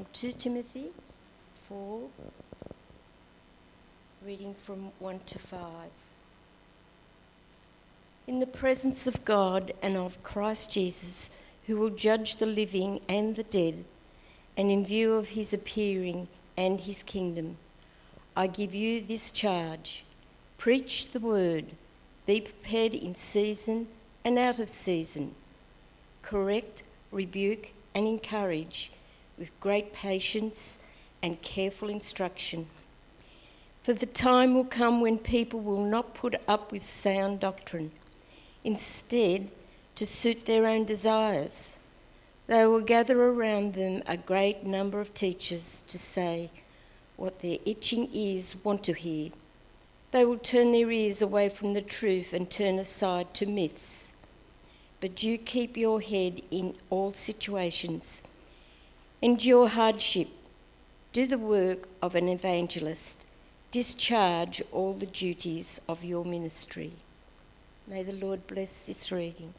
from 2 Timothy 4, reading from 1 to 5. In the presence of God and of Christ Jesus, who will judge the living and the dead, and in view of his appearing and his kingdom, I give you this charge. Preach the word, be prepared in season and out of season, correct, rebuke, and encourage with great patience and careful instruction. For the time will come when people will not put up with sound doctrine. Instead, to suit their own desires, they will gather around them a great number of teachers to say what their itching ears want to hear. They will turn their ears away from the truth and turn aside to myths. But you keep your head in all situations. Endure hardship. Do the work of an evangelist. Discharge all the duties of your ministry. May the Lord bless this reading.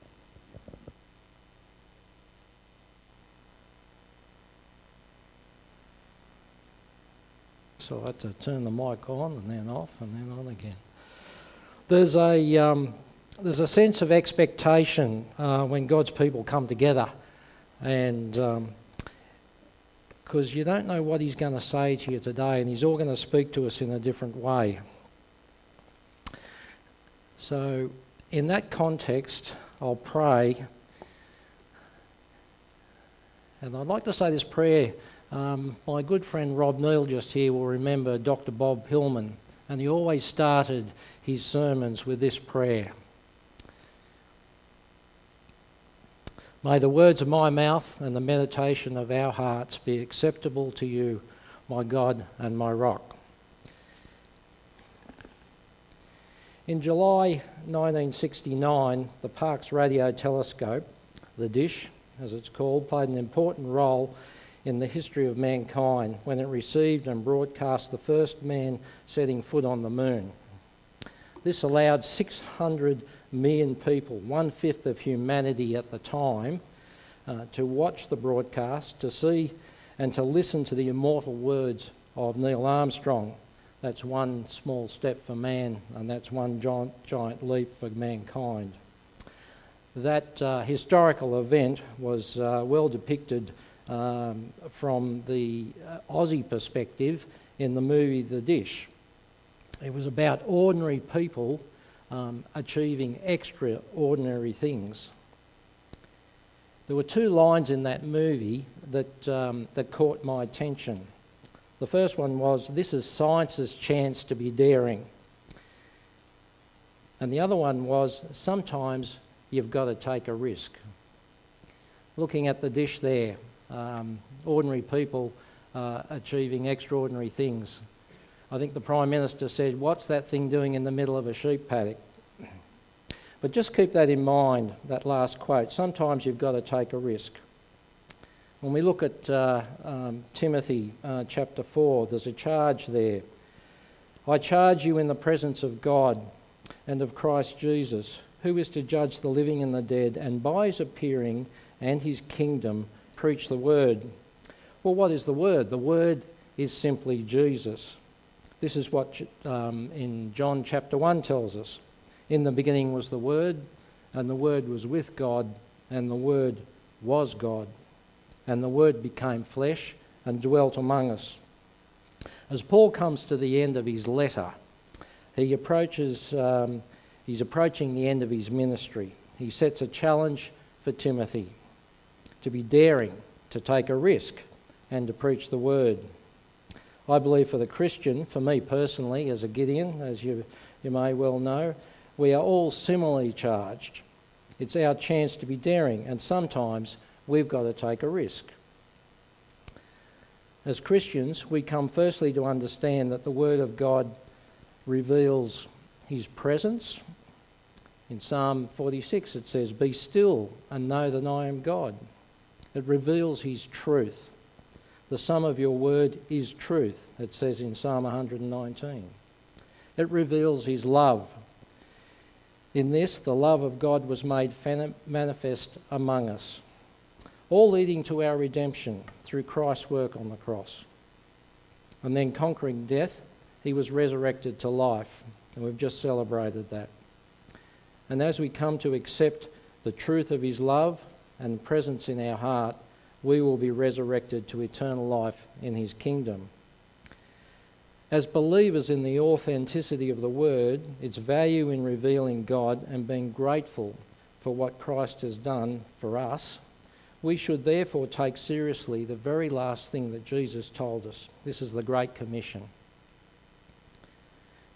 So I had to turn the mic on and then off and then on again. There's a, um, there's a sense of expectation uh, when God's people come together, and because you don't know what He's going to say to you today, and He's all going to speak to us in a different way. So, in that context, I'll pray. And I'd like to say this prayer. Um, my good friend Rob Neal just here will remember Dr. Bob Hillman, and he always started his sermons with this prayer May the words of my mouth and the meditation of our hearts be acceptable to you, my God and my rock. In July 1969, the Parkes radio telescope, the dish as it's called, played an important role in the history of mankind when it received and broadcast the first man setting foot on the moon. This allowed 600 million people, one fifth of humanity at the time, uh, to watch the broadcast, to see and to listen to the immortal words of Neil Armstrong. That's one small step for man, and that's one giant, giant leap for mankind. That uh, historical event was uh, well depicted um, from the uh, Aussie perspective in the movie The Dish. It was about ordinary people um, achieving extraordinary things. There were two lines in that movie that, um, that caught my attention. The first one was, This is science's chance to be daring. And the other one was, Sometimes you've got to take a risk. Looking at the dish there, um, ordinary people uh, achieving extraordinary things. I think the Prime Minister said, What's that thing doing in the middle of a sheep paddock? But just keep that in mind, that last quote. Sometimes you've got to take a risk. When we look at uh, um, Timothy uh, chapter 4, there's a charge there. I charge you in the presence of God and of Christ Jesus, who is to judge the living and the dead, and by his appearing and his kingdom, preach the word. Well, what is the word? The word is simply Jesus. This is what um, in John chapter 1 tells us. In the beginning was the Word, and the Word was with God, and the Word was God. And the Word became flesh and dwelt among us. As Paul comes to the end of his letter, he approaches, um, he's approaching the end of his ministry. He sets a challenge for Timothy to be daring, to take a risk, and to preach the word. I believe for the Christian, for me personally, as a Gideon, as you, you may well know, we are all similarly charged. It's our chance to be daring, and sometimes we've got to take a risk. As Christians, we come firstly to understand that the Word of God reveals His presence. In Psalm 46, it says, Be still and know that I am God. It reveals His truth. The sum of your word is truth, it says in Psalm 119. It reveals his love. In this, the love of God was made manifest among us. all leading to our redemption through Christ's work on the cross. And then conquering death, he was resurrected to life, and we've just celebrated that. And as we come to accept the truth of his love and presence in our heart, we will be resurrected to eternal life in his kingdom. As believers in the authenticity of the word, its value in revealing God and being grateful for what Christ has done for us, we should therefore take seriously the very last thing that Jesus told us. This is the Great Commission.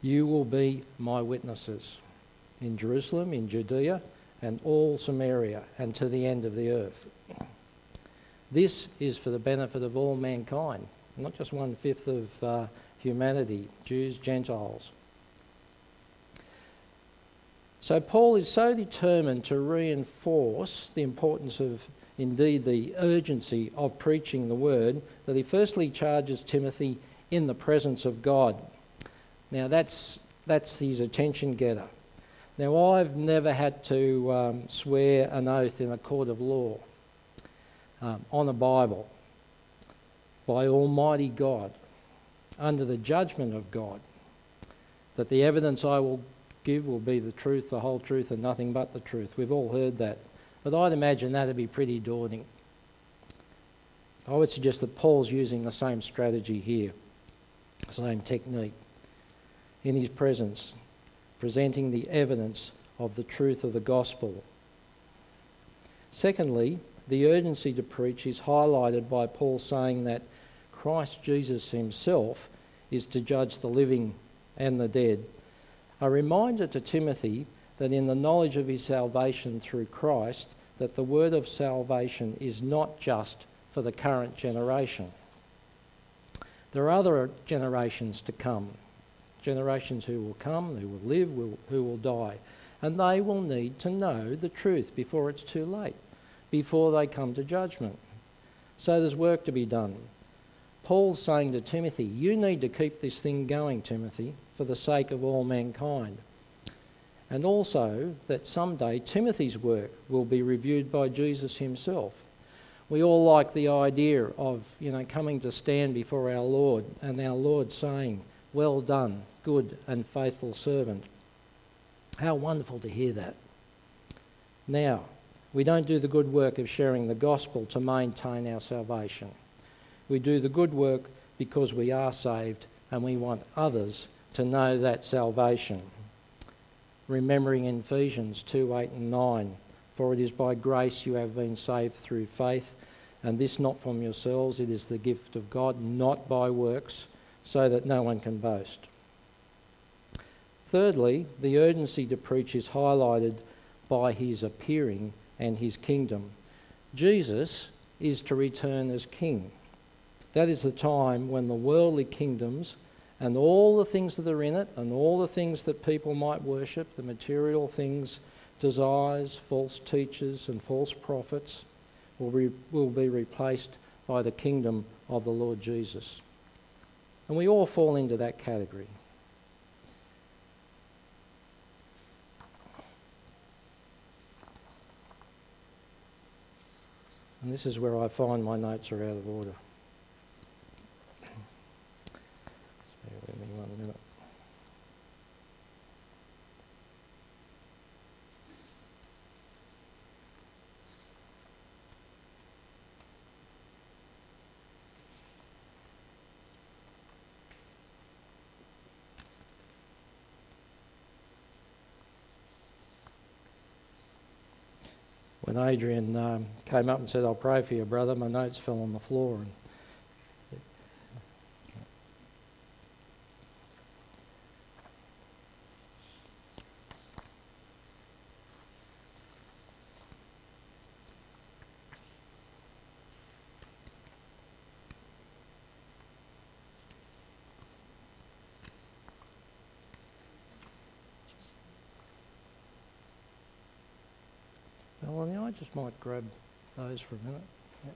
You will be my witnesses in Jerusalem, in Judea, and all Samaria, and to the end of the earth. This is for the benefit of all mankind, not just one fifth of uh, humanity, Jews, Gentiles. So, Paul is so determined to reinforce the importance of, indeed, the urgency of preaching the word that he firstly charges Timothy in the presence of God. Now, that's, that's his attention getter. Now, I've never had to um, swear an oath in a court of law um, on a Bible by Almighty God under the judgment of God that the evidence I will give will be the truth, the whole truth, and nothing but the truth. We've all heard that. But I'd imagine that'd be pretty daunting. I would suggest that Paul's using the same strategy here, the same technique in his presence presenting the evidence of the truth of the gospel. Secondly, the urgency to preach is highlighted by Paul saying that Christ Jesus himself is to judge the living and the dead. A reminder to Timothy that in the knowledge of his salvation through Christ, that the word of salvation is not just for the current generation. There are other generations to come generations who will come, who will live, who will die. And they will need to know the truth before it's too late, before they come to judgment. So there's work to be done. Paul's saying to Timothy, You need to keep this thing going, Timothy, for the sake of all mankind. And also that someday Timothy's work will be reviewed by Jesus himself. We all like the idea of, you know, coming to stand before our Lord and our Lord saying, Well done, good and faithful servant. How wonderful to hear that. Now, we don't do the good work of sharing the gospel to maintain our salvation. We do the good work because we are saved and we want others to know that salvation. Remembering in Ephesians 2 8 and 9, for it is by grace you have been saved through faith, and this not from yourselves, it is the gift of God, not by works, so that no one can boast. Thirdly, the urgency to preach is highlighted by his appearing and his kingdom. Jesus is to return as king. That is the time when the worldly kingdoms and all the things that are in it and all the things that people might worship, the material things, desires, false teachers, and false prophets, will be, will be replaced by the kingdom of the Lord Jesus. And we all fall into that category. And this is where I find my notes are out of order. Bear with me one minute. When Adrian um, came up and said, I'll pray for you, brother, my notes fell on the floor. And might grab those for a minute. Yep.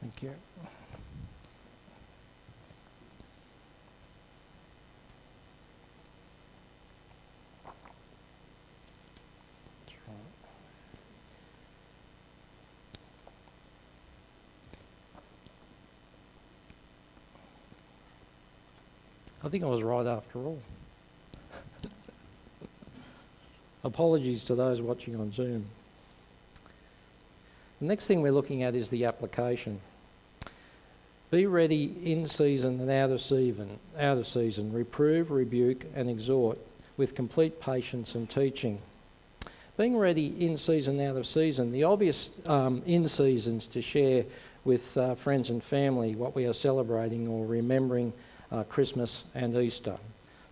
Thank you. I think I was right after all. Apologies to those watching on Zoom. The next thing we're looking at is the application. Be ready in season and out of season, out of season. Reprove, rebuke, and exhort with complete patience and teaching. Being ready in season, and out of season. The obvious um, in seasons to share with uh, friends and family what we are celebrating or remembering uh, Christmas and Easter.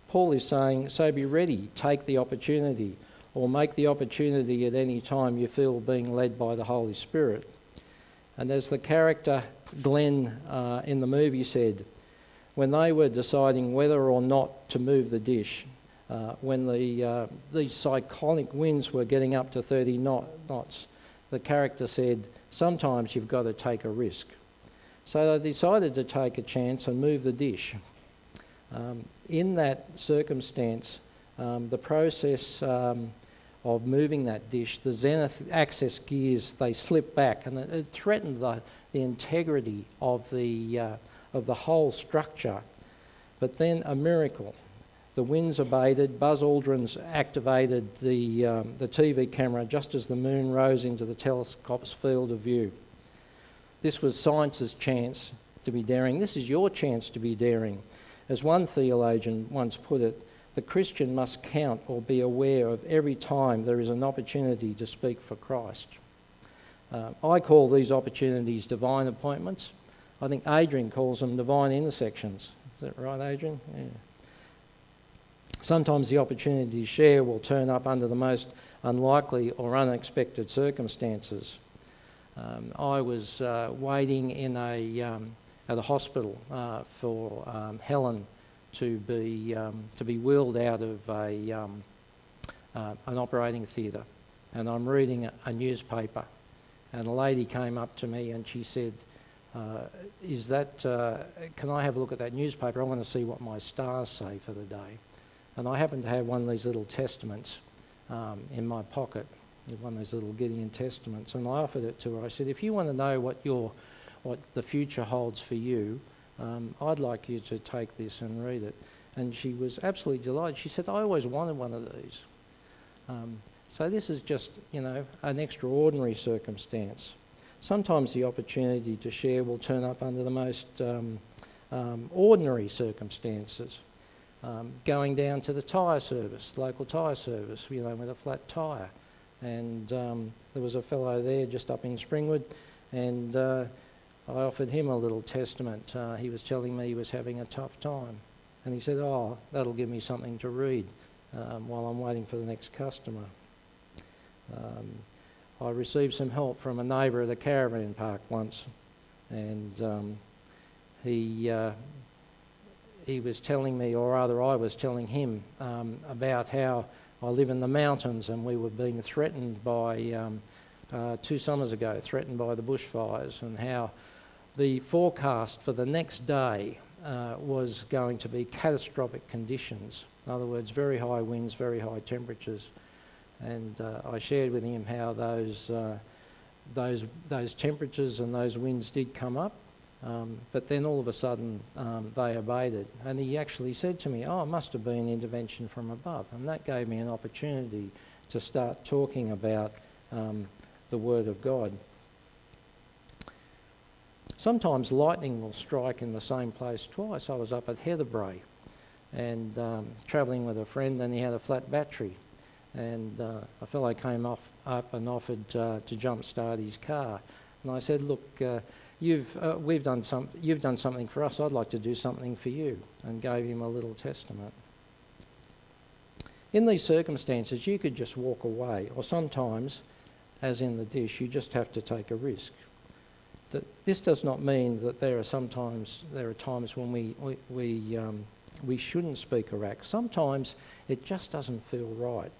Paul is saying, so be ready, take the opportunity, or make the opportunity at any time you feel being led by the Holy Spirit. And as the character Glenn uh, in the movie said, when they were deciding whether or not to move the dish, uh, when the, uh, these cyclonic winds were getting up to 30 knot, knots, the character said, sometimes you've got to take a risk. So they decided to take a chance and move the dish. Um, in that circumstance, um, the process um, of moving that dish, the zenith axis gears, they slipped back and it, it threatened the, the integrity of the, uh, of the whole structure. But then a miracle. The winds abated, Buzz Aldrin's activated the, um, the TV camera just as the moon rose into the telescope's field of view. This was science's chance to be daring. This is your chance to be daring. As one theologian once put it, the Christian must count or be aware of every time there is an opportunity to speak for Christ. Uh, I call these opportunities divine appointments. I think Adrian calls them divine intersections. Is that right, Adrian? Yeah. Sometimes the opportunity to share will turn up under the most unlikely or unexpected circumstances. Um, I was uh, waiting in a, um, at a hospital uh, for um, Helen to be, um, to be wheeled out of a, um, uh, an operating theatre. And I'm reading a, newspaper, and a lady came up to me and she said, uh, Is that, uh, can I have a look at that newspaper? I want to see what my stars say for the day. And I happened to have one of these little testaments um, in my pocket, one of those little Gideon testaments, and I offered it to her. I said, If you want to know what, your, what the future holds for you, um, I'd like you to take this and read it. And she was absolutely delighted. She said, I always wanted one of these. Um, so this is just, you know, an extraordinary circumstance. Sometimes the opportunity to share will turn up under the most um, um ordinary circumstances. Um, going down to the tyre service, local tyre service, you know, with a flat tyre. And um, there was a fellow there just up in Springwood, and uh, I offered him a little testament. Uh, he was telling me he was having a tough time. And he said, Oh, that'll give me something to read um, while I'm waiting for the next customer. Um, I received some help from a neighbour at a caravan park once, and um, he, uh, he was telling me, or rather, I was telling him um, about how I live in the mountains and we were being threatened by, um, uh, two summers ago, threatened by the bushfires, and how the forecast for the next day uh, was going to be catastrophic conditions. In other words, very high winds, very high temperatures. And uh, I shared with him how those, uh, those, those temperatures and those winds did come up, um, but then all of a sudden um, they abated. And he actually said to me, Oh, it must have been intervention from above. And that gave me an opportunity to start talking about um, the Word of God. Sometimes lightning will strike in the same place twice. I was up at Heatherbrae and um, travelling with a friend, and he had a flat battery. And uh, a fellow came off, up and offered uh, to jump start his car. And I said, Look, uh, you've, uh, we've done some, you've done something for us, I'd like to do something for you. And gave him a little testament. In these circumstances, you could just walk away, or sometimes, as in the dish, you just have to take a risk that this does not mean that there are sometimes there are times when we we we, um, we shouldn't speak act. Sometimes it just doesn't feel right.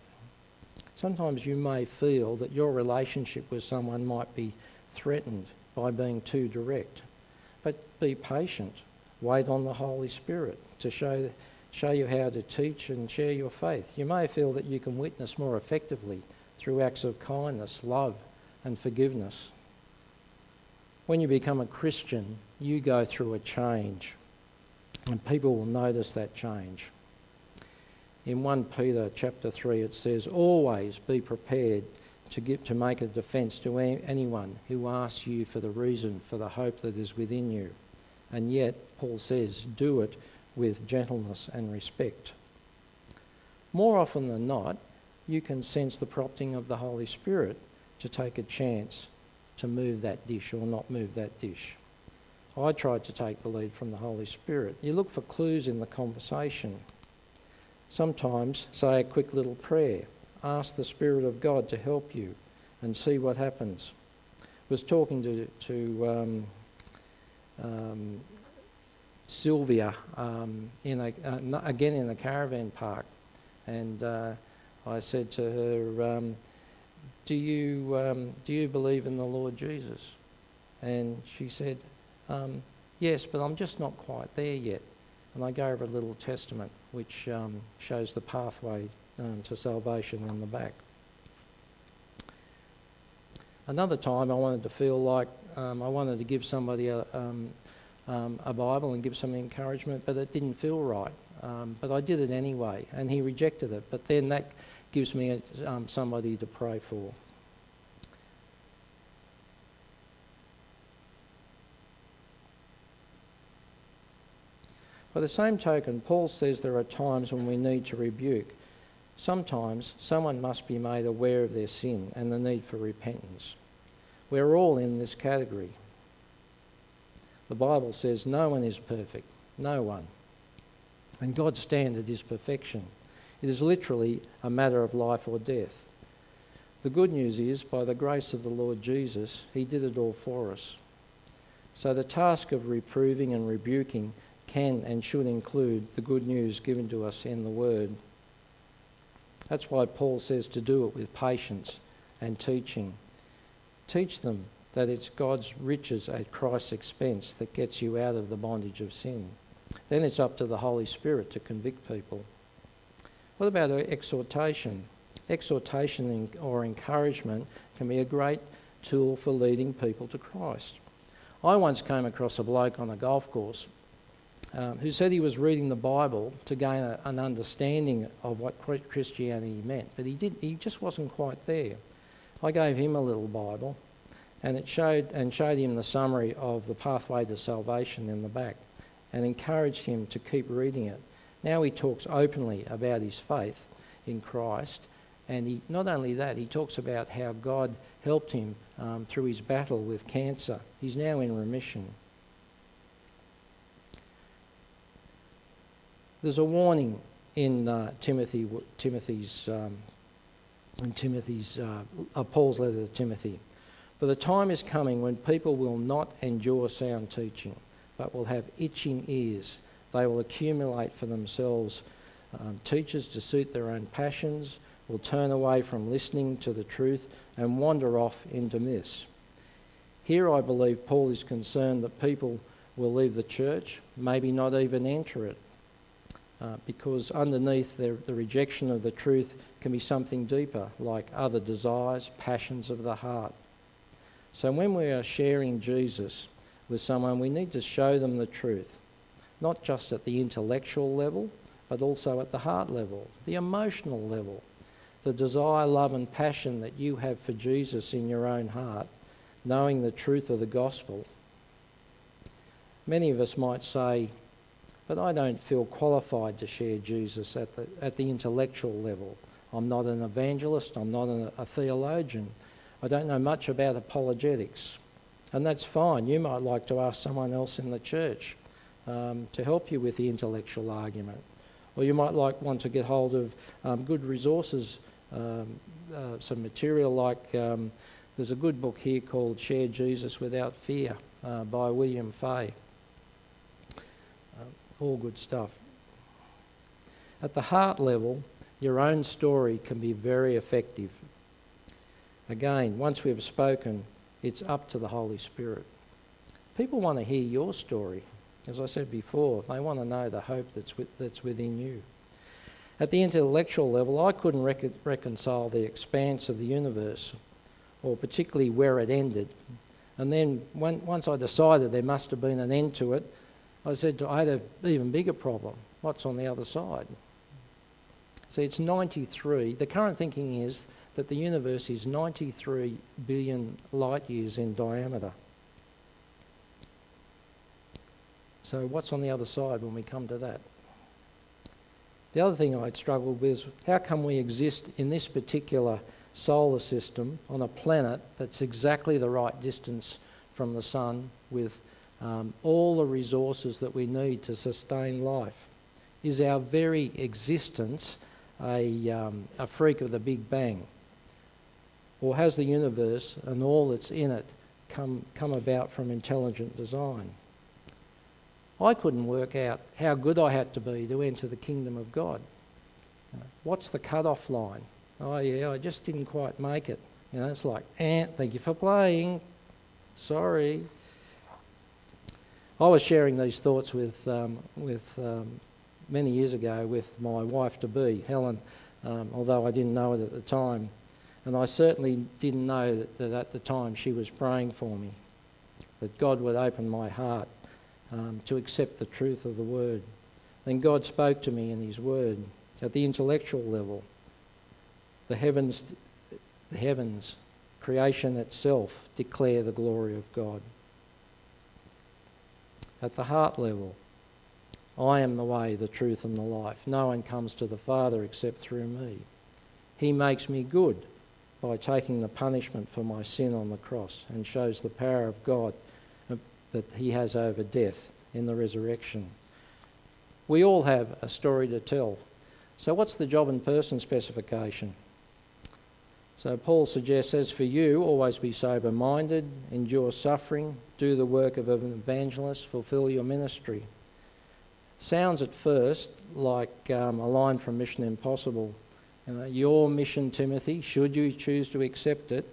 Sometimes you may feel that your relationship with someone might be threatened by being too direct. But be patient. Wait on the Holy Spirit to show, show you how to teach and share your faith. You may feel that you can witness more effectively through acts of kindness, love, and forgiveness. When you become a Christian, you go through a change. And people will notice that change. In 1 Peter chapter 3 it says, Always be prepared to, give, to make a defence to anyone who asks you for the reason for the hope that is within you. And yet, Paul says, do it with gentleness and respect. More often than not, you can sense the prompting of the Holy Spirit to take a chance to move that dish or not move that dish. I tried to take the lead from the Holy Spirit. You look for clues in the conversation. Sometimes say a quick little prayer. Ask the Spirit of God to help you and see what happens. I was talking to, to um, um, Sylvia um, in a, uh, again in the caravan park, and uh, I said to her, um, "Do you um, do you believe in the Lord Jesus?" And she said, um, "Yes, but I'm just not quite there yet." And I gave her a little testament which um, shows the pathway to salvation in the back. Another time, I wanted to feel like I wanted to give somebody a um, a Bible and give some encouragement, but it didn't feel right. Um, but I did it anyway, and he rejected it. But then that gives me um, somebody to pray for. By the same token, Paul says there are times when we need to rebuke. Sometimes someone must be made aware of their sin and the need for repentance. We're all in this category. The Bible says no one is perfect, no one. And God's standard is perfection. It is literally a matter of life or death. The good news is, by the grace of the Lord Jesus, He did it all for us. So the task of reproving and rebuking can and should include the good news given to us in the Word. That's why Paul says to do it with patience and teaching. Teach them that it's God's riches at Christ's expense that gets you out of the bondage of sin. Then it's up to the Holy Spirit to convict people. What about exhortation? Exhortation or encouragement can be a great tool for leading people to Christ. I once came across a bloke on a golf course um, who said he was reading the Bible to gain a, an understanding of what Christianity meant, but he, did, he just wasn't quite there. I gave him a little Bible and it showed and showed him the summary of the pathway to salvation in the back and encouraged him to keep reading it. Now he talks openly about his faith in Christ, and he, not only that, he talks about how God helped him um, through his battle with cancer. He's now in remission. There's a warning in uh, Timothy, Timothy's, um, in Timothy's, uh, Paul's letter to Timothy. For the time is coming when people will not endure sound teaching, but will have itching ears. They will accumulate for themselves um, teachers to suit their own passions, will turn away from listening to the truth and wander off into myths. Here, I believe Paul is concerned that people will leave the church, maybe not even enter it, uh, because underneath the, the rejection of the truth can be something deeper, like other desires, passions of the heart. So when we are sharing Jesus with someone, we need to show them the truth, not just at the intellectual level, but also at the heart level, the emotional level, the desire, love, and passion that you have for Jesus in your own heart, knowing the truth of the gospel. Many of us might say, but I don't feel qualified to share Jesus at the, at the intellectual level. I'm not an evangelist, I'm not an, a theologian. I don't know much about apologetics. And that's fine. You might like to ask someone else in the church um, to help you with the intellectual argument. Or you might like want to get hold of um, good resources, um, uh, some material like um, there's a good book here called Share Jesus Without Fear uh, by William Fay. Uh, all good stuff. At the heart level, your own story can be very effective Again, once we've spoken, it's up to the Holy Spirit. People want to hear your story. As I said before, they want to know the hope that's, with, that's within you. At the intellectual level, I couldn't rec- reconcile the expanse of the universe, or particularly where it ended. And then when, once I decided there must have been an end to it, I said, I had an even bigger problem. What's on the other side? See, it's 93. The current thinking is that the universe is 93 billion light years in diameter. So, what's on the other side when we come to that? The other thing I'd struggled with is how come we exist in this particular solar system on a planet that's exactly the right distance from the sun with um, all the resources that we need to sustain life? Is our very existence a, um, a freak of the Big Bang? Or has the universe and all that's in it come, come about from intelligent design? I couldn't work out how good I had to be to enter the kingdom of God. What's the cut-off line? Oh yeah, I just didn't quite make it. You know, it's like, eh, thank you for playing. Sorry. I was sharing these thoughts with um, with um, many years ago with my wife to be Helen, um, although I didn't know it at the time, and I certainly didn't know that, that at the time she was praying for me, that God would open my heart um, to accept the truth of the word. Then God spoke to me in His word at the intellectual level. The heavens, the heavens, creation itself declare the glory of God. At the heart level, I am the way, the truth, and the life. No one comes to the Father except through me. He makes me good by taking the punishment for my sin on the cross and shows the power of God that he has over death in the resurrection. We all have a story to tell. So, what's the job and person specification? So, Paul suggests, as for you, always be sober minded, endure suffering, do the work of an evangelist, fulfill your ministry. Sounds at first like um, a line from Mission Impossible. You know, your mission, Timothy, should you choose to accept it.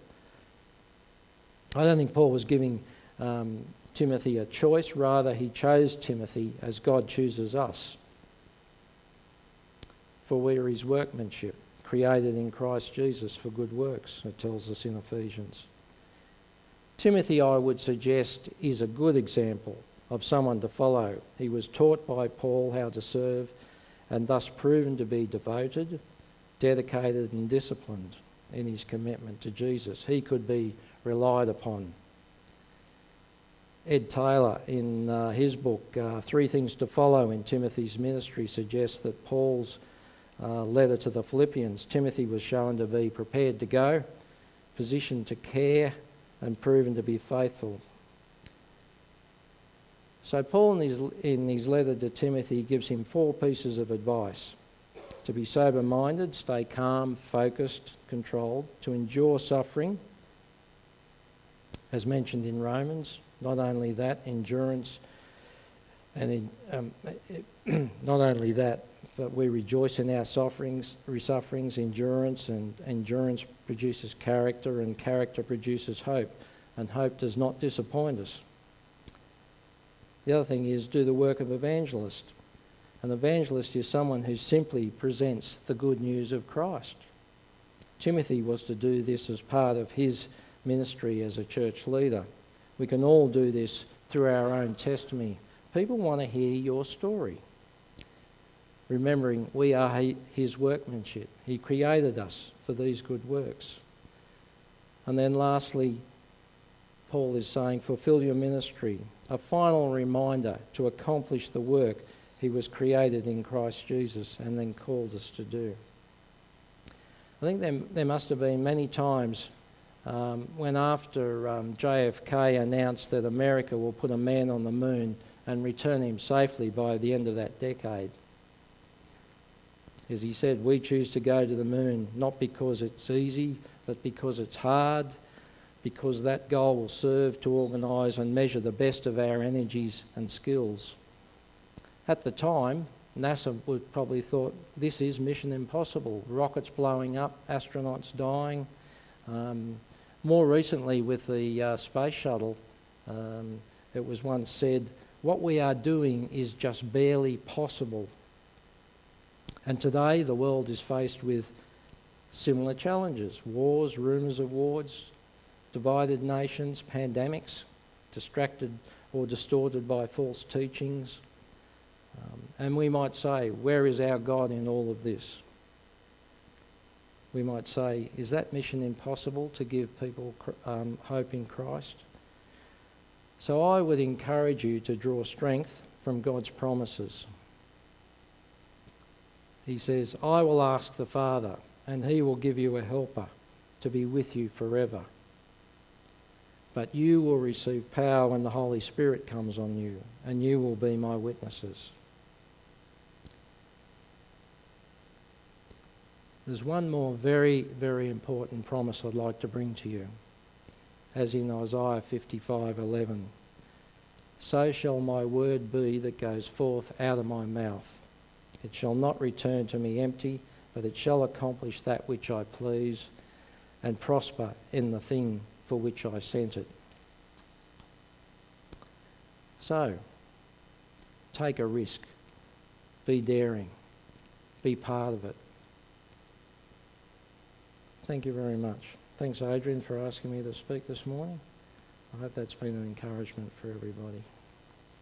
I don't think Paul was giving um, Timothy a choice, rather, he chose Timothy as God chooses us. For we are his workmanship, created in Christ Jesus for good works, it tells us in Ephesians. Timothy, I would suggest, is a good example of someone to follow. He was taught by Paul how to serve and thus proven to be devoted, dedicated, and disciplined in his commitment to Jesus. He could be relied upon. Ed Taylor, in uh, his book, uh, Three Things to Follow in Timothy's Ministry, suggests that Paul's uh, letter to the Philippians, Timothy was shown to be prepared to go, positioned to care, and proven to be faithful. So, Paul, in his, in his letter to Timothy, gives him four pieces of advice to be sober minded, stay calm, focused, controlled, to endure suffering, as mentioned in Romans, not only that, endurance, and in, um, not only that, but we rejoice in our sufferings, sufferings, endurance, and endurance produces character, and character produces hope, and hope does not disappoint us. The other thing is do the work of evangelist. An evangelist is someone who simply presents the good news of Christ. Timothy was to do this as part of his ministry as a church leader. We can all do this through our own testimony. People want to hear your story. Remembering we are His workmanship, He created us for these good works. And then lastly, Paul is saying, fulfill your ministry, a final reminder to accomplish the work He was created in Christ Jesus and then called us to do. I think there, there must have been many times um, when after um, JFK announced that America will put a man on the moon and return him safely by the end of that decade. As he said, we choose to go to the moon not because it's easy, but because it's hard, because that goal will serve to organise and measure the best of our energies and skills. At the time, NASA would probably thought this is mission impossible. Rockets blowing up, astronauts dying. Um, more recently, with the uh, space shuttle, um, it was once said, what we are doing is just barely possible. And today, the world is faced with similar challenges wars, rumours of wars, divided nations, pandemics, distracted or distorted by false teachings. Um, and we might say, Where is our God in all of this? We might say, Is that mission impossible to give people um, hope in Christ? So I would encourage you to draw strength from God's promises. He says, I will ask the Father, and he will give you a helper to be with you forever. But you will receive power when the Holy Spirit comes on you, and you will be my witnesses. There's one more very, very important promise I'd like to bring to you, as in Isaiah 55:11. So shall my word be that goes forth out of my mouth. It shall not return to me empty, but it shall accomplish that which I please and prosper in the thing for which I sent it. So, take a risk, be daring, be part of it. Thank you very much. Thanks, Adrian, for asking me to speak this morning. I hope that's been an encouragement for everybody.